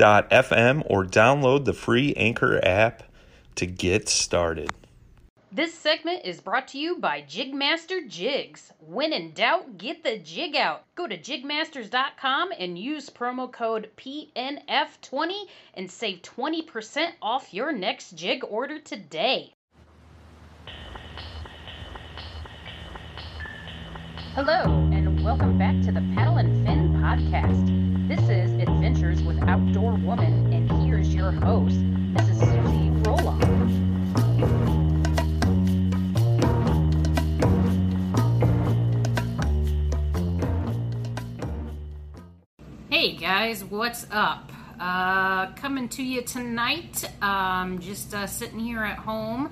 anchor.fm or download the free Anchor app to get started. This segment is brought to you by Jigmaster Jigs. When in doubt, get the jig out. Go to jigmasters.com and use promo code PNF20 and save 20% off your next jig order today. Hello, and welcome back to the Paddle and Fin podcast. This is Adventures with Outdoor Woman, and here's your host, Mrs. Susie Roloff. Hey guys, what's up? Uh, coming to you tonight. Um, just uh, sitting here at home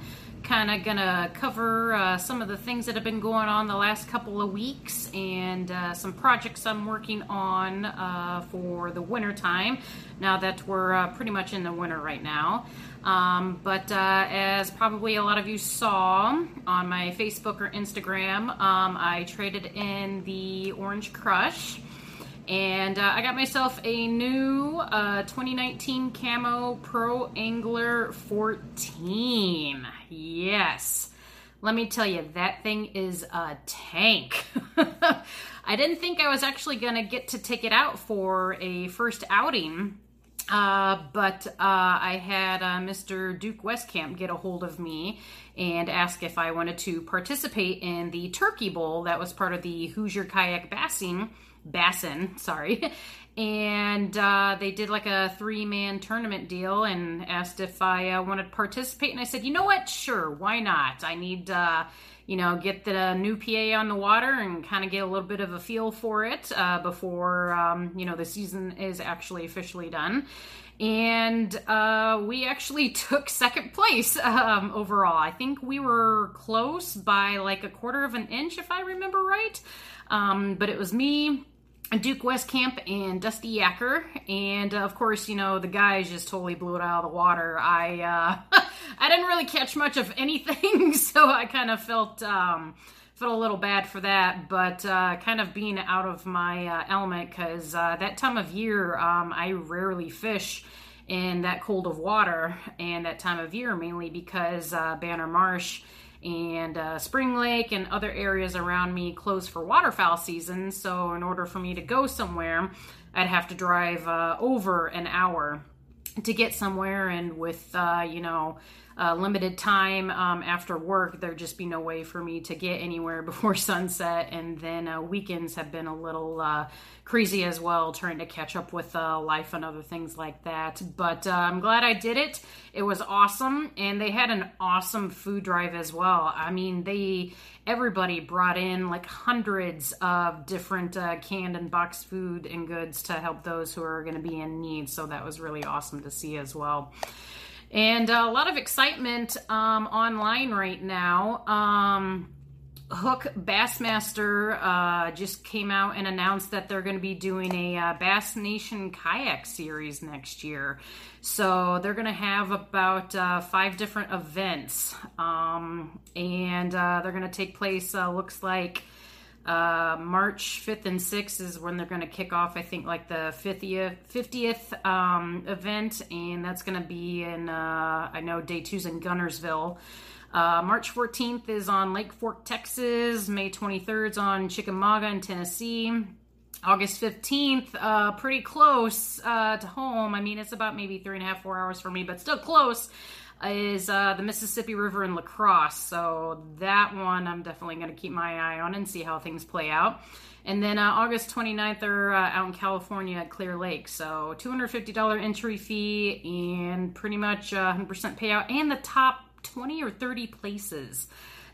kind of gonna cover uh, some of the things that have been going on the last couple of weeks and uh, some projects I'm working on uh, for the winter time now that we're uh, pretty much in the winter right now. Um, but uh, as probably a lot of you saw on my Facebook or Instagram, um, I traded in the Orange Crush. And uh, I got myself a new uh, 2019 Camo Pro Angler 14. Yes. Let me tell you, that thing is a tank. I didn't think I was actually going to get to take it out for a first outing. Uh, but uh, I had uh, Mr. Duke Westcamp get a hold of me and ask if I wanted to participate in the Turkey Bowl that was part of the Hoosier Kayak Bassing Bassin, sorry. And uh, they did like a three man tournament deal and asked if I uh, wanted to participate. And I said, you know what? Sure, why not? I need, uh, you know, get the new PA on the water and kind of get a little bit of a feel for it uh, before, um, you know, the season is actually officially done and uh, we actually took second place um, overall. I think we were close by like a quarter of an inch, if I remember right. Um, but it was me, Duke Westcamp and Dusty Yacker, and uh, of course, you know the guys just totally blew it out of the water. I uh, I didn't really catch much of anything, so I kind of felt um, felt a little bad for that. But uh, kind of being out of my uh, element because uh, that time of year, um, I rarely fish in that cold of water, and that time of year mainly because uh, Banner Marsh and uh, Spring Lake and other areas around me closed for waterfowl season. So, in order for me to go somewhere, I'd have to drive uh, over an hour to get somewhere. And with, uh, you know, uh, limited time um, after work, there'd just be no way for me to get anywhere before sunset. And then uh, weekends have been a little uh, crazy as well, trying to catch up with uh, life and other things like that. But uh, I'm glad I did it. It was awesome, and they had an awesome food drive as well. I mean, they everybody brought in like hundreds of different uh, canned and boxed food and goods to help those who are going to be in need. So that was really awesome to see as well and uh, a lot of excitement um, online right now. Um, Hook Bassmaster uh, just came out and announced that they're going to be doing a uh, Bass Nation kayak series next year. So they're going to have about uh, five different events, um, and uh, they're going to take place. Uh, looks like uh, March 5th and 6th is when they're going to kick off, I think, like the 50th, 50th um, event, and that's going to be in, uh, I know day two's in Guntersville. Uh, March 14th is on Lake Fork, Texas. May 23rd is on Chickamauga in Tennessee. August 15th, uh, pretty close uh, to home. I mean, it's about maybe three and a half, four hours for me, but still close is uh, the Mississippi River in La Crosse. So that one I'm definitely going to keep my eye on and see how things play out. And then uh, August 29th, they're uh, out in California at Clear Lake. So $250 entry fee and pretty much 100% payout. And the top 20 or 30 places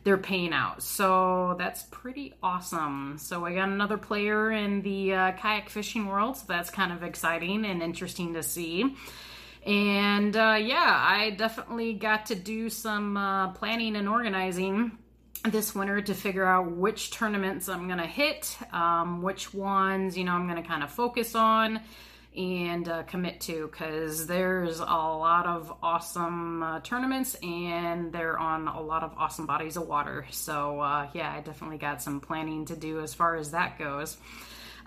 they're paying out. So that's pretty awesome. So I got another player in the uh, kayak fishing world. So that's kind of exciting and interesting to see. And uh, yeah, I definitely got to do some uh, planning and organizing this winter to figure out which tournaments I'm going to hit, um, which ones, you know, I'm going to kind of focus on and uh, commit to because there's a lot of awesome uh, tournaments and they're on a lot of awesome bodies of water. So, uh, yeah, I definitely got some planning to do as far as that goes.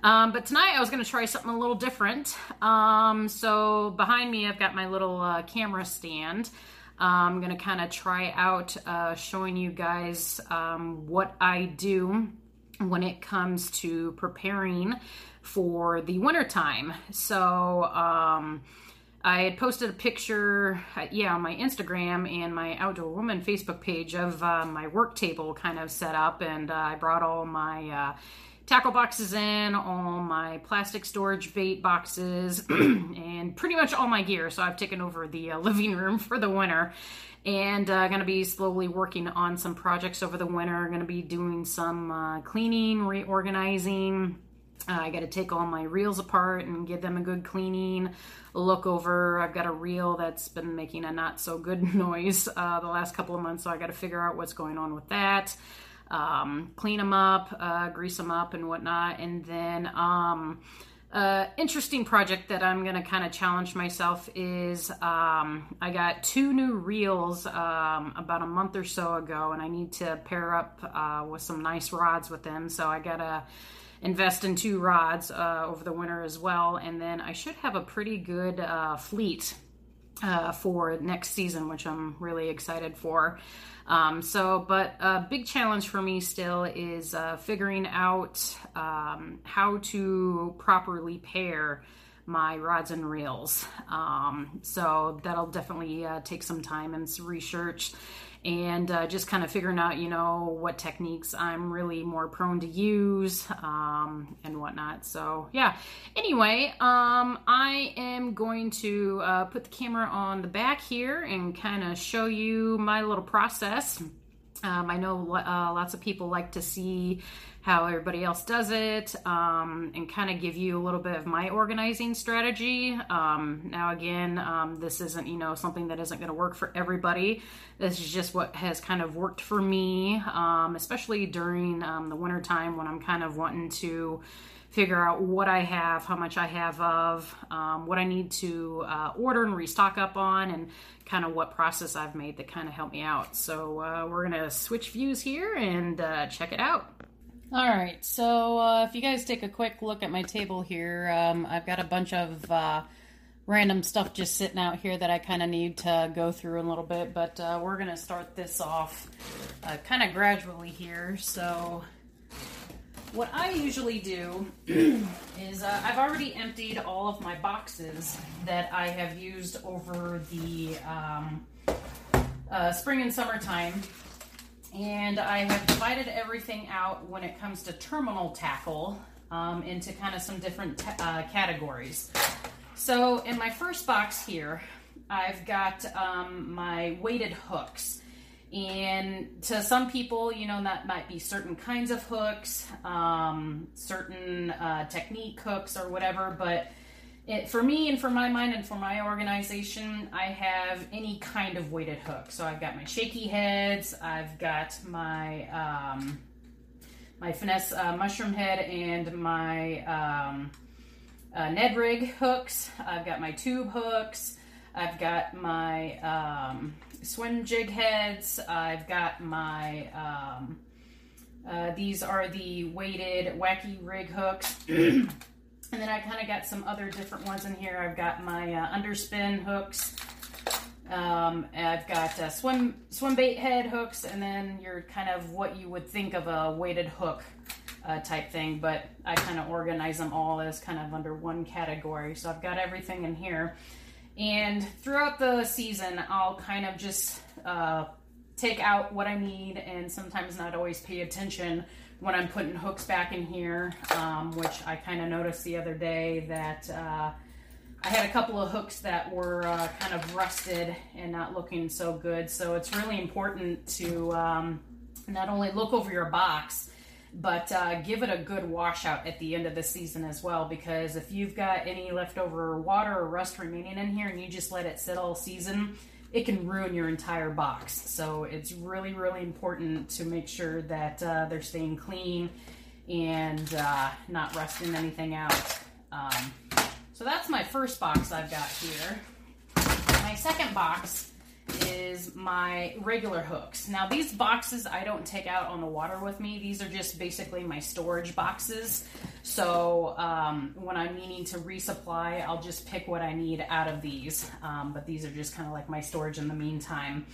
Um, but tonight I was going to try something a little different. Um, so behind me, I've got my little uh, camera stand. I'm going to kind of try out uh, showing you guys um, what I do when it comes to preparing for the wintertime. So, um, I had posted a picture, uh, yeah, on my Instagram and my Outdoor Woman Facebook page of uh, my work table kind of set up, and uh, I brought all my uh, tackle boxes in, all my plastic storage bait boxes, and pretty much all my gear. So I've taken over the uh, living room for the winter and uh, going to be slowly working on some projects over the winter. I'm Going to be doing some uh, cleaning, reorganizing. Uh, I got to take all my reels apart and give them a good cleaning, look over. I've got a reel that's been making a not so good noise uh, the last couple of months, so I got to figure out what's going on with that um, clean them up, uh, grease them up, and whatnot. And then, um, uh, interesting project that I'm to kind of challenge myself is um, I got two new reels um, about a month or so ago, and I need to pair up uh, with some nice rods with them. So I got to invest in two rods uh, over the winter as well, and then I should have a pretty good uh, fleet uh, for next season, which I'm really excited for. Um, so, but a big challenge for me still is uh, figuring out um, how to properly pair my rods and reels. Um, so that'll definitely uh, take some time and some research and uh, just kind of figuring out, you know, what techniques I'm really more prone to use um, and whatnot. So, yeah. Anyway, um, I am going to uh, put the camera on the back here and kind of show you my little process. Um, I know uh, lots of people like to see how everybody else does it, um, and kind of give you a little bit of my organizing strategy. Um, now, again, um, this isn't you know something that isn't going to work for everybody. This is just what has kind of worked for me, um, especially during um, the winter time when I'm kind of wanting to figure out what I have, how much I have of, um, what I need to uh, order and restock up on, and kind of what process I've made that kind of help me out. So uh, we're gonna switch views here and uh, check it out. All right, so uh, if you guys take a quick look at my table here, um, I've got a bunch of uh, random stuff just sitting out here that I kind of need to go through a little bit, but uh, we're going to start this off uh, kind of gradually here. So, what I usually do is uh, I've already emptied all of my boxes that I have used over the um, uh, spring and summertime and I have divided everything out when it comes to terminal tackle um, into kind of some different uh, categories. So in my first box here, I've got um, my weighted hooks. And to some people, you know, that might be certain kinds of hooks, um, certain uh, technique hooks or whatever, but it, for me and for my mind and for my organization, I have any kind of weighted hook. So I've got my shaky heads, I've got my um, my finesse uh, mushroom head and my um, uh, Ned rig hooks. I've got my tube hooks. I've got my um, swim jig heads. I've got my um, uh, these are the weighted wacky rig hooks. and then I kind of got some other different ones in here. I've got my uh, underspin hooks. Um, I've got uh, swim swim bait head hooks, and then you're kind of what you would think of a weighted hook uh, type thing, but I kind of organize them all as kind of under one category. So I've got everything in here. And throughout the season, I'll kind of just uh, take out what I need and sometimes not always pay attention when I'm putting hooks back in here, um, which I kind of noticed the other day that uh, I had a couple of hooks that were uh, kind of rusted and not looking so good. So it's really important to um, not only look over your box, but uh, give it a good washout at the end of the season as well. Because if you've got any leftover water or rust remaining in here and you just let it sit all season, it can ruin your entire box. So it's really, really important to make sure that uh, they're staying clean and uh, not rusting anything out. Um, so that's my first box I've got here. My second box is my regular hooks. Now these boxes I don't take out on the water with me. These are just basically my storage boxes. So um, when I'm needing to resupply, I'll just pick what I need out of these. Um, but these are just kind of like my storage in the meantime.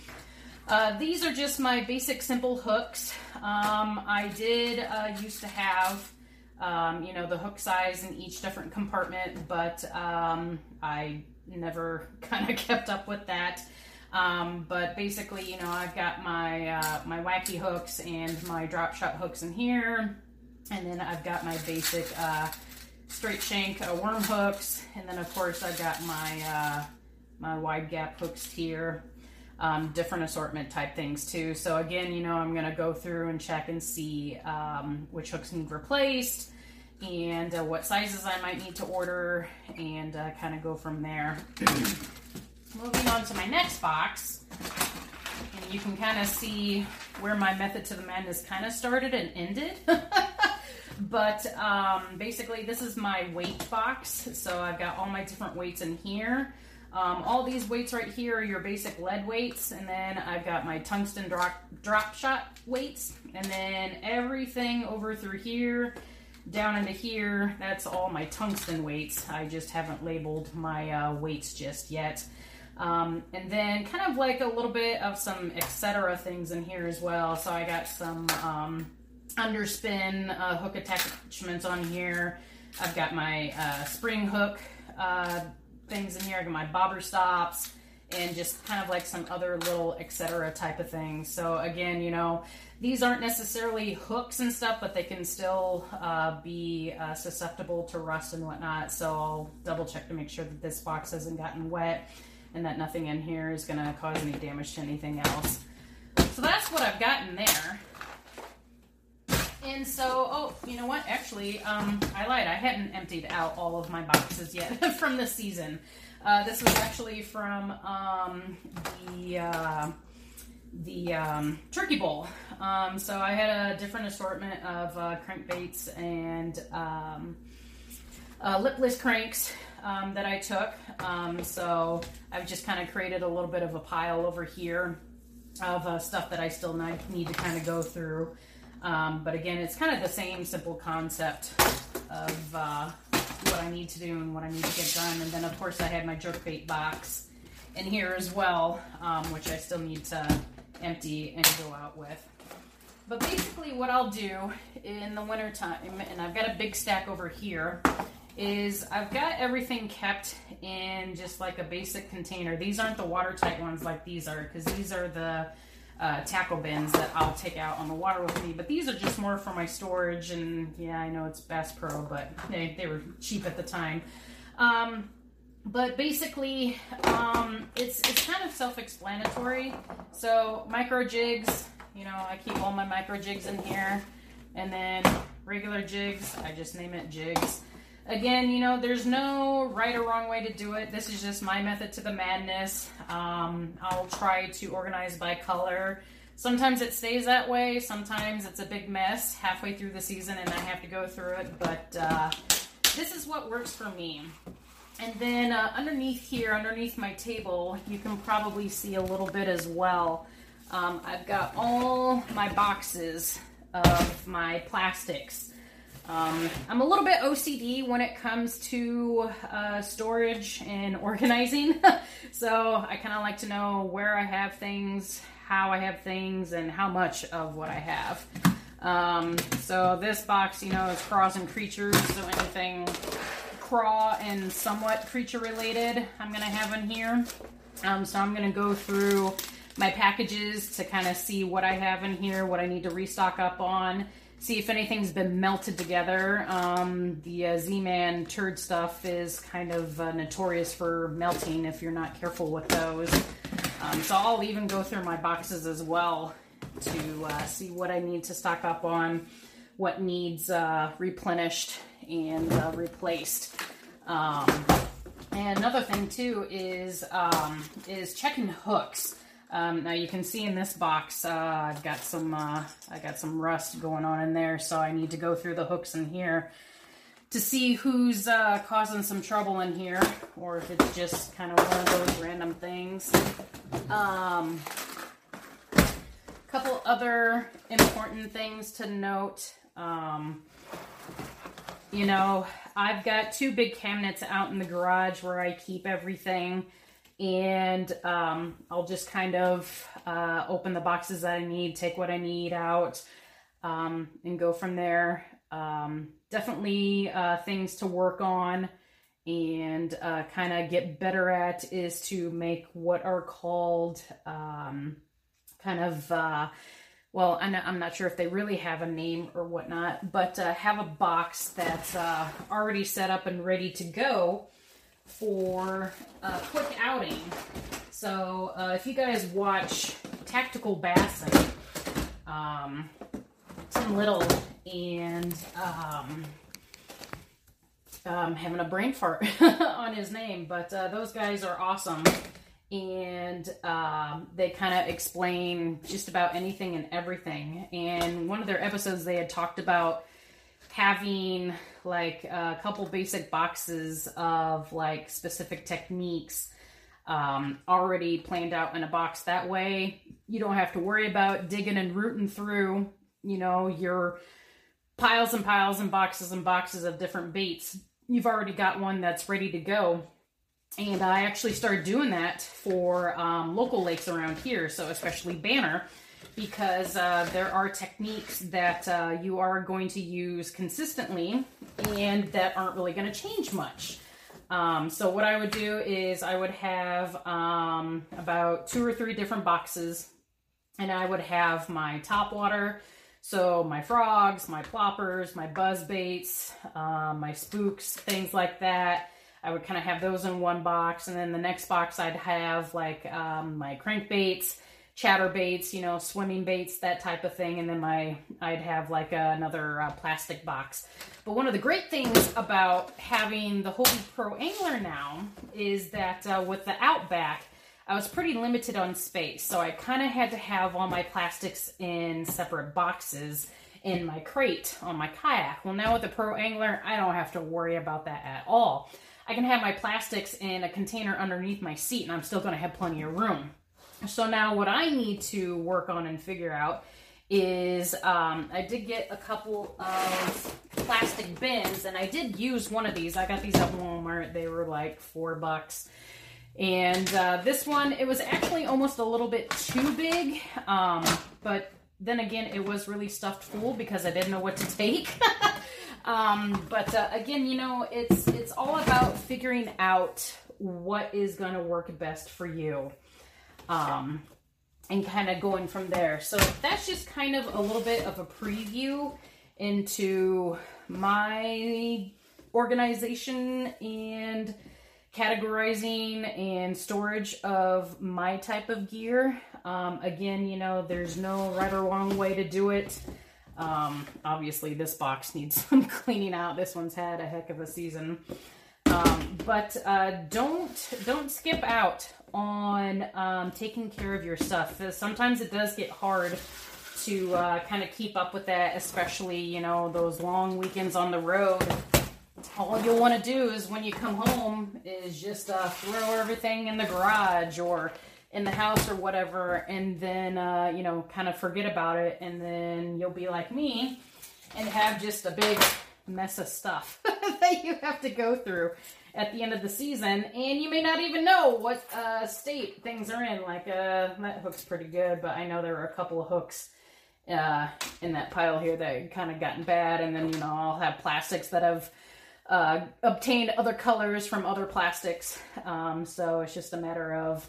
Uh, these are just my basic simple hooks. Um, I did uh, used to have, um, you know, the hook size in each different compartment, but um, I never kind of kept up with that. Um, but basically, you know, I've got my uh, my wacky hooks and my drop shot hooks in here, and then I've got my basic uh, straight shank uh, worm hooks, and then of course I've got my uh, my wide gap hooks here, um, different assortment type things too. So again, you know, I'm gonna go through and check and see um, which hooks need replaced and uh, what sizes I might need to order, and uh, kind of go from there. Moving on to my next box, and you can kind of see where my method to the madness kind of started and ended. but um, basically, this is my weight box. So I've got all my different weights in here. Um, all these weights right here are your basic lead weights, and then I've got my tungsten drop, drop shot weights, and then everything over through here down into here, that's all my tungsten weights. I just haven't labeled my uh, weights just yet. Um, and then kind of like a little bit of some etc. things in here as well. So I got some um, underspin uh, hook attachments on here. I've got my uh, spring hook uh, things in here. I got my bobber stops and just kind of like some other little etc. type of things. So again, you know, these aren't necessarily hooks and stuff, but they can still uh, be uh, susceptible to rust and whatnot. So I'll double check to make sure that this box hasn't gotten wet and that nothing in here is going to cause any damage to anything else. So that's what I've gotten there. And so, oh, you know what? Actually, um, I lied. I hadn't emptied out all of my boxes yet from the season. Uh, this was actually from um, the uh, the um, turkey bowl. Um, so I had a different assortment of uh, crankbaits and um, uh, lipless cranks um, that I took. Um, so I've just kind of created a little bit of a pile over here of uh, stuff that I still need to kind of go through. Um, but again, it's kind of the same simple concept of uh, what I need to do and what I need to get done. And then, of course, I had my jerkbait box in here as well, um, which I still need to empty and go out with. But basically, what I'll do in the wintertime, and I've got a big stack over here, is I've got everything kept in just like a basic container. These aren't the watertight ones like these are because these are the uh, tackle bins that I'll take out on the water with me. But these are just more for my storage. And yeah, I know it's Bass Pro, but they, they were cheap at the time. Um, but basically, um, it's it's kind of self-explanatory. So micro jigs, you know, I keep all my micro jigs in here, and then regular jigs, I just name it jigs. Again, you know, there's no right or wrong way to do it. This is just my method to the madness. Um, I'll try to organize by color sometimes it stays that way. Sometimes it's a big mess halfway through the season and I have to go through it. But uh, this is what works for me. And then uh, underneath here, underneath my table, you can probably see a little bit as well. Um, I've got all my boxes of my plastics. Um, I'm a little bit OCD when it comes to uh, storage and organizing. so I kind of like to know where I have things, how I have things, and how much of what I have. Um, so this box, you know, is craws and creatures, so anything craw and somewhat creature related I'm going to have in here. Um, so I'm going to go through my packages to kind of see what I have in here, what I need to restock up on, see if anything's been melted together. Um, the uh, Z-Man turd stuff is kind of uh, notorious for melting if you're not careful with those. Um, so I'll even go through my boxes as well to uh, see what I need to stock up on, what needs uh, replenished and uh, replaced. Um, and another thing too is um, is checking hooks. Um, now you can see in this box, uh, I've got some uh, I got some rust going on in there, so I need to go through the hooks in here to see who's uh, causing some trouble in here, or if it's just kind of one of those random things. Um, couple other important things to note. Um, you know, I've got two big cabinets out in the garage where I keep everything, and um, I'll just kind of uh, open the boxes that I need, take what I need out, um, and go from there. Um, definitely uh, things to work on and uh, kind of get better at is to make what are called um, kind of uh, well, I'm not, sure if they really have a name or whatnot, but uh, have a box that's uh, already set up and ready to go for a quick outing. So uh, if you guys watch Tactical Bassin, um, Tim Little and um, um, having a brain fart on his name, but uh, those guys are awesome and um, they kind of explain just about anything and everything. And one of their episodes, they had talked about having like a couple basic boxes of like specific techniques um, already planned out in a box. That way, you don't have to worry about digging and rooting through, you know, your piles and piles and boxes and boxes of different baits. You've already got one that's ready to go and I actually started doing that for um, local lakes around here, so especially Banner, because uh, there are techniques that uh, you are going to use consistently and that aren't really going to change much. Um, so what I would do is I would have um, about two or three different boxes, and I would have my top water, so my frogs, my ploppers, my buzz baits, uh, my spooks, things like that I would kind of have those in one box, and then the next box I'd have like um, my crankbaits, chatterbaits, you know, swimming baits, that type of thing, and then my I'd have like a, another uh, plastic box. But one of the great things about having the Hobie Pro Angler now is that uh, with the Outback. I was pretty limited on space, so I kind of had to have all my plastics in separate boxes in my crate on my kayak. Well, now with the Pro Angler, I don't have to worry about that at all. I can have my plastics in a container underneath my seat and I'm still going to have plenty of room. So now what I need to work on and figure out is um, I did get a couple of plastic bins and I did use one of these. I got these at Walmart. They were like four bucks. And uh, this one, it was actually almost a little bit too big. Um, but then again, it was really stuffed full because I didn't know what to take. Um, but uh, again, you know, it's it's all about figuring out what is going to work best for you, um, and kind of going from there. So that's just kind of a little bit of a preview into my organization and categorizing and storage of my type of gear. Um, again, you know, there's no right or wrong way to do it. Um, obviously, this box needs some cleaning out. This one's had a heck of a season. Um, but uh, don't don't skip out on um, taking care of your stuff. Sometimes it does get hard to uh, kind of keep up with that, especially, you know, those long weekends on the road. All you'll want to do is when you come home is just uh, throw everything in the garage or in the house or whatever, and then, uh, you know, kind of forget about it. And then you'll be like me and have just a big mess of stuff that you have to go through at the end of the season, and you may not even know what uh, state things are in. Like, uh, that hook's pretty good, but I know there are a couple of hooks uh, in that pile here that kind of gotten bad, and then, you know, I'll have plastics that have uh, obtained other colors from other plastics. Um, so it's just a matter of,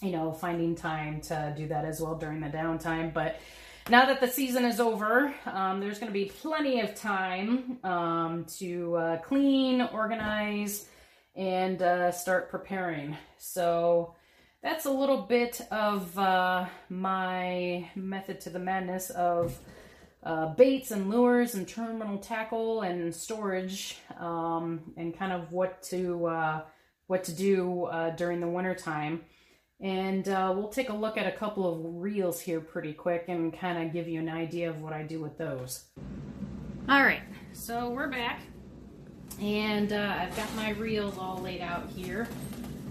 you know, finding time to do that as well during the downtime. But now that the season is over, um, there's going to be plenty of time um, to uh, clean, organize, and uh, start preparing. So that's a little bit of uh, my method to the madness of uh, baits and lures and terminal tackle and storage um, and kind of what to uh, what to do uh, during the winter time. And uh, we'll take a look at a couple of reels here pretty quick and kind of give you an idea of what I do with those. All right, so we're back. And uh, I've got my reels all laid out here.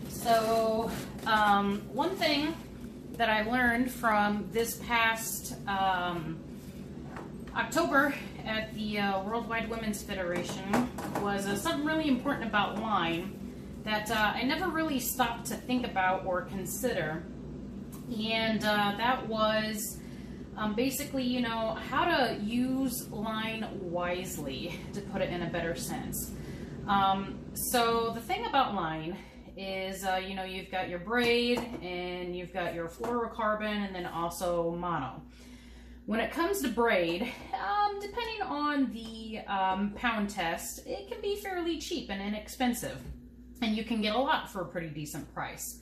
So um, one thing that I learned from this past um, October at the uh, Worldwide Women's Federation was uh, something really important about line that uh, I never really stopped to think about or consider. And uh, that was um, basically, you know, how to use line wisely, to put it in a better sense. Um, so the thing about line is, uh, you know, you've got your braid and you've got your fluorocarbon and then also mono. When it comes to braid, um, depending on the um, pound test, it can be fairly cheap and inexpensive and you can get a lot for a pretty decent price.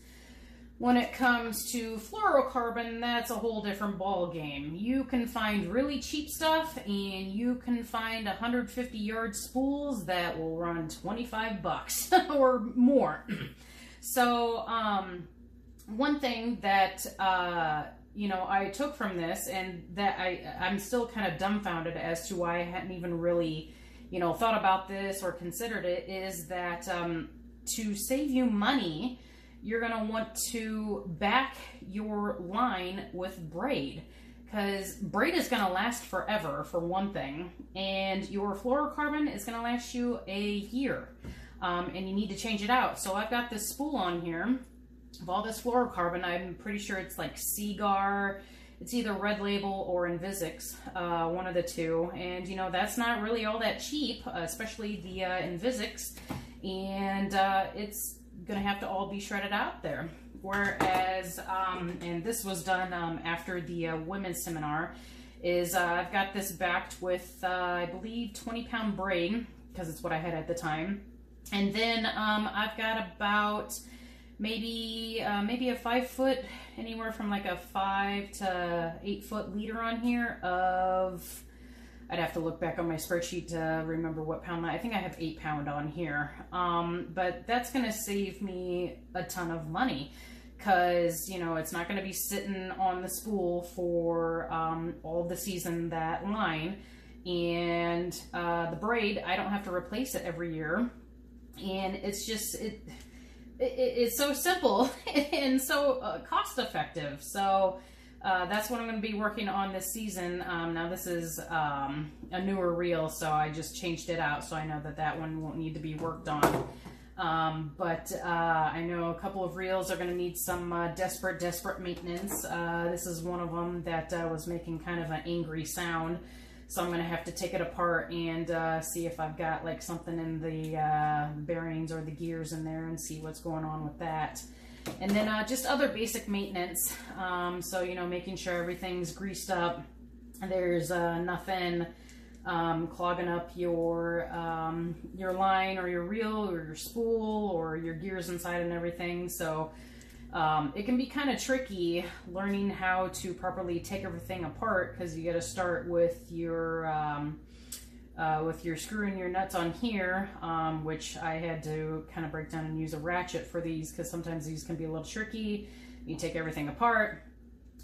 When it comes to fluorocarbon, that's a whole different ball game. You can find really cheap stuff and you can find 150 yard spools that will run 25 bucks or more. so, um, one thing that uh, you know I took from this and that I I'm still kind of dumbfounded as to why I hadn't even really you know thought about this or considered it is that um, to save you money, you're going to want to back your line with braid. Because braid is going to last forever for one thing and your fluorocarbon is going to last you a year um, and you need to change it out. So i've got this spool on here of all this fluorocarbon. I'm pretty sure it's like seaguar it's either red label or InvizX uh, one of the two and you know that's not really all that cheap especially the uh, InvizX and uh, it's gonna have to all be shredded out there. Whereas, um, and this was done um, after the uh, women's seminar, is uh, I've got this backed with, uh, I believe, 20 pound braid, because it's what I had at the time. And then um, I've got about maybe uh, maybe a five foot, anywhere from like a five to eight foot leader on here of I'd have to look back on my spreadsheet to remember what pound. I think I have eight pound on here. Um, but that's going to save me a ton of money because, you know, it's not going to be sitting on the spool for um, all the season, that line. And uh, the braid, I don't have to replace it every year. And it's just, it it's so simple and so uh, cost effective. So, uh, that's what I'm going to be working on this season. Um, now this is um, a newer reel, so I just changed it out, so I know that that one won't need to be worked on. Um, but uh, I know a couple of reels are going to need some uh, desperate, desperate maintenance. Uh, this is one of them that uh, was making kind of an angry sound. So I'm going to have to take it apart and uh, see if I've got like something in the uh, bearings or the gears in there and see what's going on with that. And then uh, just other basic maintenance. Um, so, you know, making sure everything's greased up. There's uh, nothing um, clogging up your um, your line or your reel or your spool or your gears inside and everything. So um, it can be kind of tricky learning how to properly take everything apart because you got to start with your um, uh, with your screw and your nuts on here, um, which I had to kind of break down and use a ratchet for these because sometimes these can be a little tricky. You take everything apart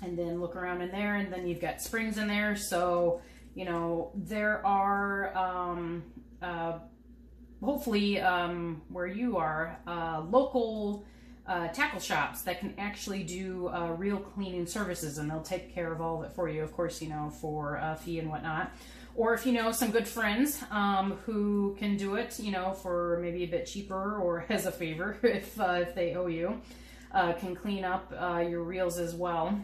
and then look around in there, and then you've got springs in there. So, you know, there are um, uh, hopefully um, where you are uh, local. Uh, tackle shops that can actually do uh, real cleaning services and they'll take care of all of it for you of course you know for a fee and whatnot or if you know some good friends um, who can do it, you know, for maybe a bit cheaper or as a favor if uh, if they owe you, uh, can clean up uh, your reels as well.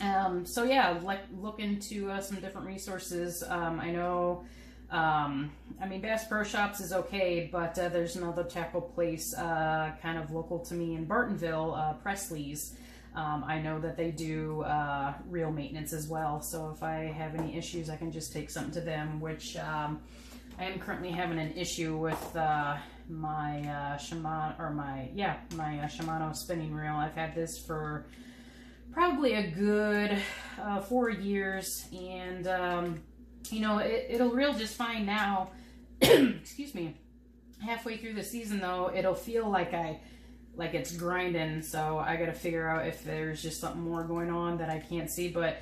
Um, so yeah, like look into uh, some different resources. Um, I know. Um, I mean, Bass Pro Shops is okay, but uh, there's another tackle place uh, kind of local to me in Bartonville, Presley's. Um, I know that they do uh, reel maintenance as well, so if I have any issues, I can just take something to them, which um, I am currently having an issue with uh, my uh, Shimano, or my, yeah, my uh, Shimano spinning reel. I've had this for probably a good uh, four years, and, um, you know, it, it'll reel just fine now. Excuse me. Halfway through the season, though, it'll feel like I like it's grinding. So I got to figure out if there's just something more going on that I can't see. But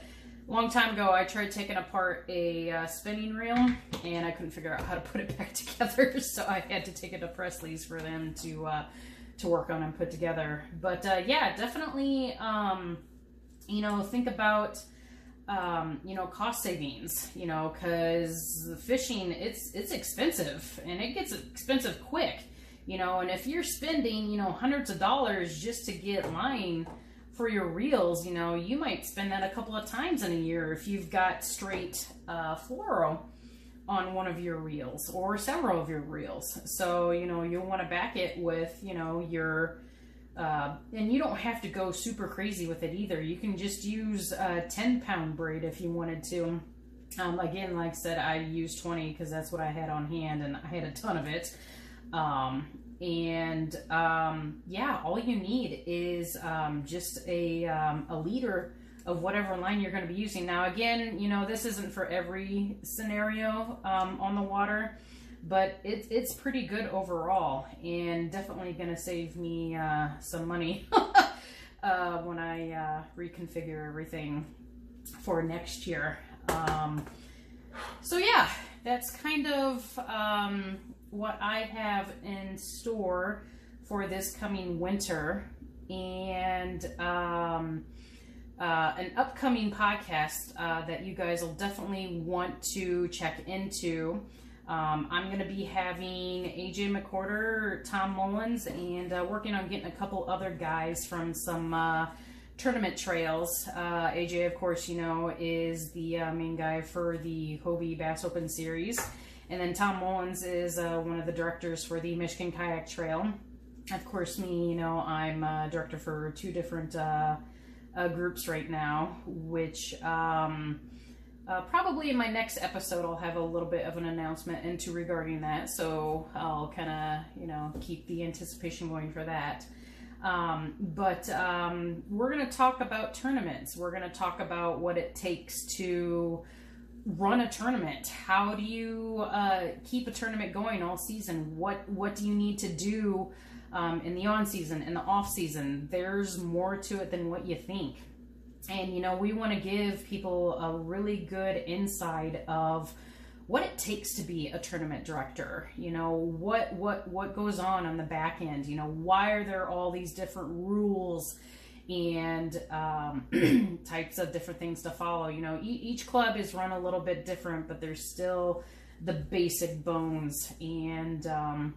a long time ago, I tried taking apart a uh, spinning reel and I couldn't figure out how to put it back together. So I had to take it to Presley's for them to uh, to work on and put together. But uh, yeah, definitely, um, you know, think about. Um, you know, cost savings, you know, cause fishing, it's, it's expensive and it gets expensive quick you know, and if you're spending, you know, hundreds of dollars just to get line for your reels, you know, you might spend that a couple of times in a year if you've got straight uh, fluoro on one of your reels or several of your reels. So, you know, you'll want to back it with, you know, your, uh, and you don't have to go super crazy with it either. You can just use a 10 pound braid if you wanted to. Um, again, like I said, I used 20 because that's what I had on hand and I had a ton of it. Um, and um, yeah, all you need is um, just a, um, a leader of whatever line you're going to be using. Now, again, you know, this isn't for every scenario um, on the water, but it, it's pretty good overall and definitely to save me uh, some money uh, when I uh, reconfigure everything for next year. Um, so yeah, that's kind of um, what I have in store for this coming winter and um, uh, an upcoming podcast uh, that you guys will definitely want to check into. Um, I'm going to be having AJ McWhorter, Tom Mullins, and uh, working on getting a couple other guys from some uh, tournament trails. Uh, AJ, of course, you know, is the uh, main guy for the Hobie Bass Open Series. And then Tom Mullins is uh, one of the directors for the Michigan Kayak Trail. Of course, me, you know, I'm a director for two different uh, uh, groups right now, which um, uh, probably in my next episode I'll have a little bit of an announcement into regarding that. So I'll kind of, you know, keep the anticipation going for that. Um, but um, we're going to talk about tournaments. We're going to talk about what it takes to run a tournament? How do you uh, keep a tournament going all season? What what do you need to do um, in the on season, in the off season? There's more to it than what you think. And you know, we want to give people a really good insight of what it takes to be a tournament director you know what what what goes on on the back end you know why are there all these different rules and um, types of different things to follow. You know, e- each club is run a little bit different, but there's still the basic bones. And, um,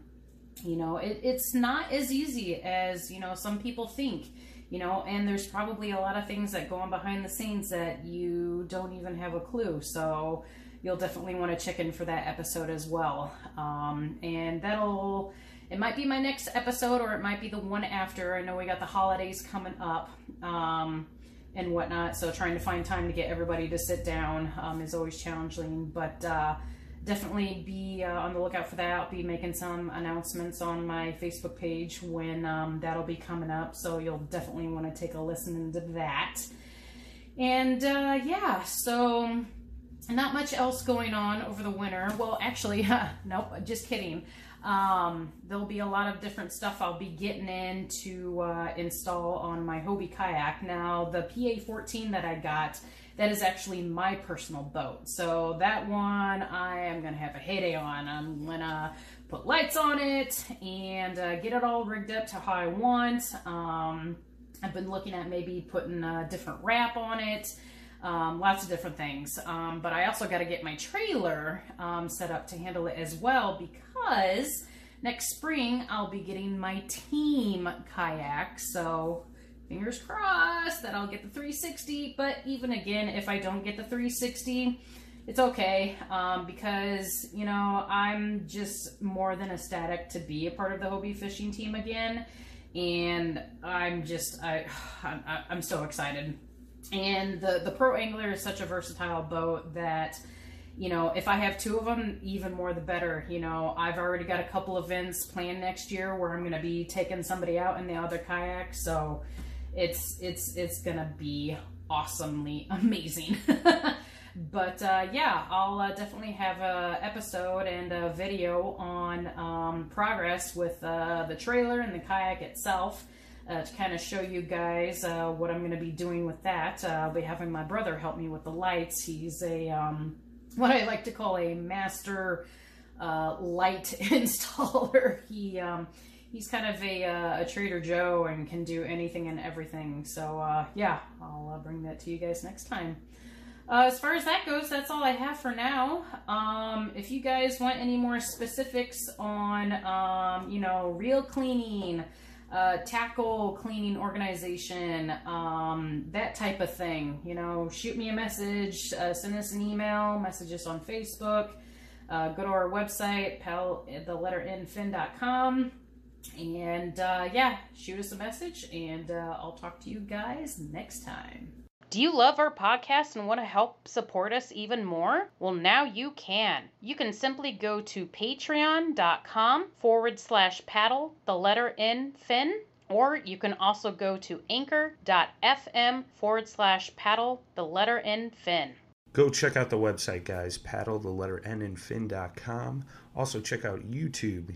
you know, it, it's not as easy as, you know, some people think. You know, and there's probably a lot of things that go on behind the scenes that you don't even have a clue. So you'll definitely want to check in for that episode as well. Um, and that'll it might be my next episode or it might be the one after. I know we got the holidays coming up um, and whatnot, so trying to find time to get everybody to sit down um, is always challenging, but uh, definitely be uh, on the lookout for that. I'll be making some announcements on my Facebook page when um, that'll be coming up, so you'll definitely want to take a listen to that. And uh, yeah, so not much else going on over the winter. Well, actually, nope, just kidding. Um, there'll be a lot of different stuff I'll be getting in to uh, install on my Hobie kayak. Now, the PA14 that I got, that is actually my personal boat. So that one I am going to have a heyday on. I'm going to put lights on it and uh, get it all rigged up to how I want. Um, I've been looking at maybe putting a different wrap on it um, lots of different things. Um, but I also got to get my trailer um, set up to handle it as well because next spring I'll be getting my team kayak. So fingers crossed that I'll get the 360. But even again, if I don't get the 360, it's okay um, because you know I'm just more than ecstatic to be a part of the Hobie fishing team again, and I'm just I I'm, I'm so excited. And the, the Pro Angler is such a versatile boat that, you know, if I have two of them, even more the better. You know, I've already got a couple events planned next year where I'm going to be taking somebody out in the other kayak. So it's, it's, it's to be awesomely amazing. but uh, yeah, I'll uh, definitely have a episode and a video on um, progress with uh, the trailer and the kayak itself uh, to kind of show you guys uh, what I'm going to be doing with that. Uh, I'll be having my brother help me with the lights. He's a um, what I like to call a master light installer. he um, he's kind of a, uh, a, Trader Joe and can do anything and everything. So uh, yeah, I'll bring that to you guys next time. Uh, as far as that goes, that's all I have for now. Um, if you guys want any more specifics on, um, you know, reel cleaning, uh, tackle cleaning organization, um, that type of thing. You know, shoot me a message, uh, send us an email, message us on Facebook, uh, go to our website, pal, the letter n fin.com. And uh, yeah, shoot us a message, and uh, I'll talk to you guys next time. Do you love our podcast and want to help support us even more? Well, now you can. You can simply go to patreon.com forward slash paddle, the letter N, fin, or you can also go to anchor.fm forward slash paddle, the letter N, fin. Go check out the website, guys. Paddle, the letter N, and fin.com. Also, check out YouTube,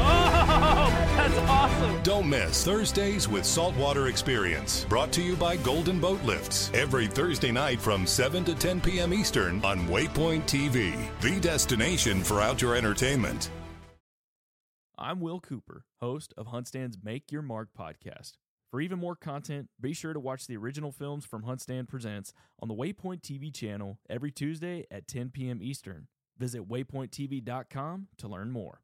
Oh, that's awesome. Don't miss Thursdays with Saltwater Experience, brought to you by Golden Boat Lifts, every Thursday night from 7 to 10 p.m. Eastern on Waypoint TV, the destination for outdoor entertainment. I'm Will Cooper, host of HuntStand's Make Your Mark podcast. For even more content, be sure to watch the original films from HuntStand Presents on the Waypoint TV channel every Tuesday at 10 p.m. Eastern. Visit waypointtv.com to learn more.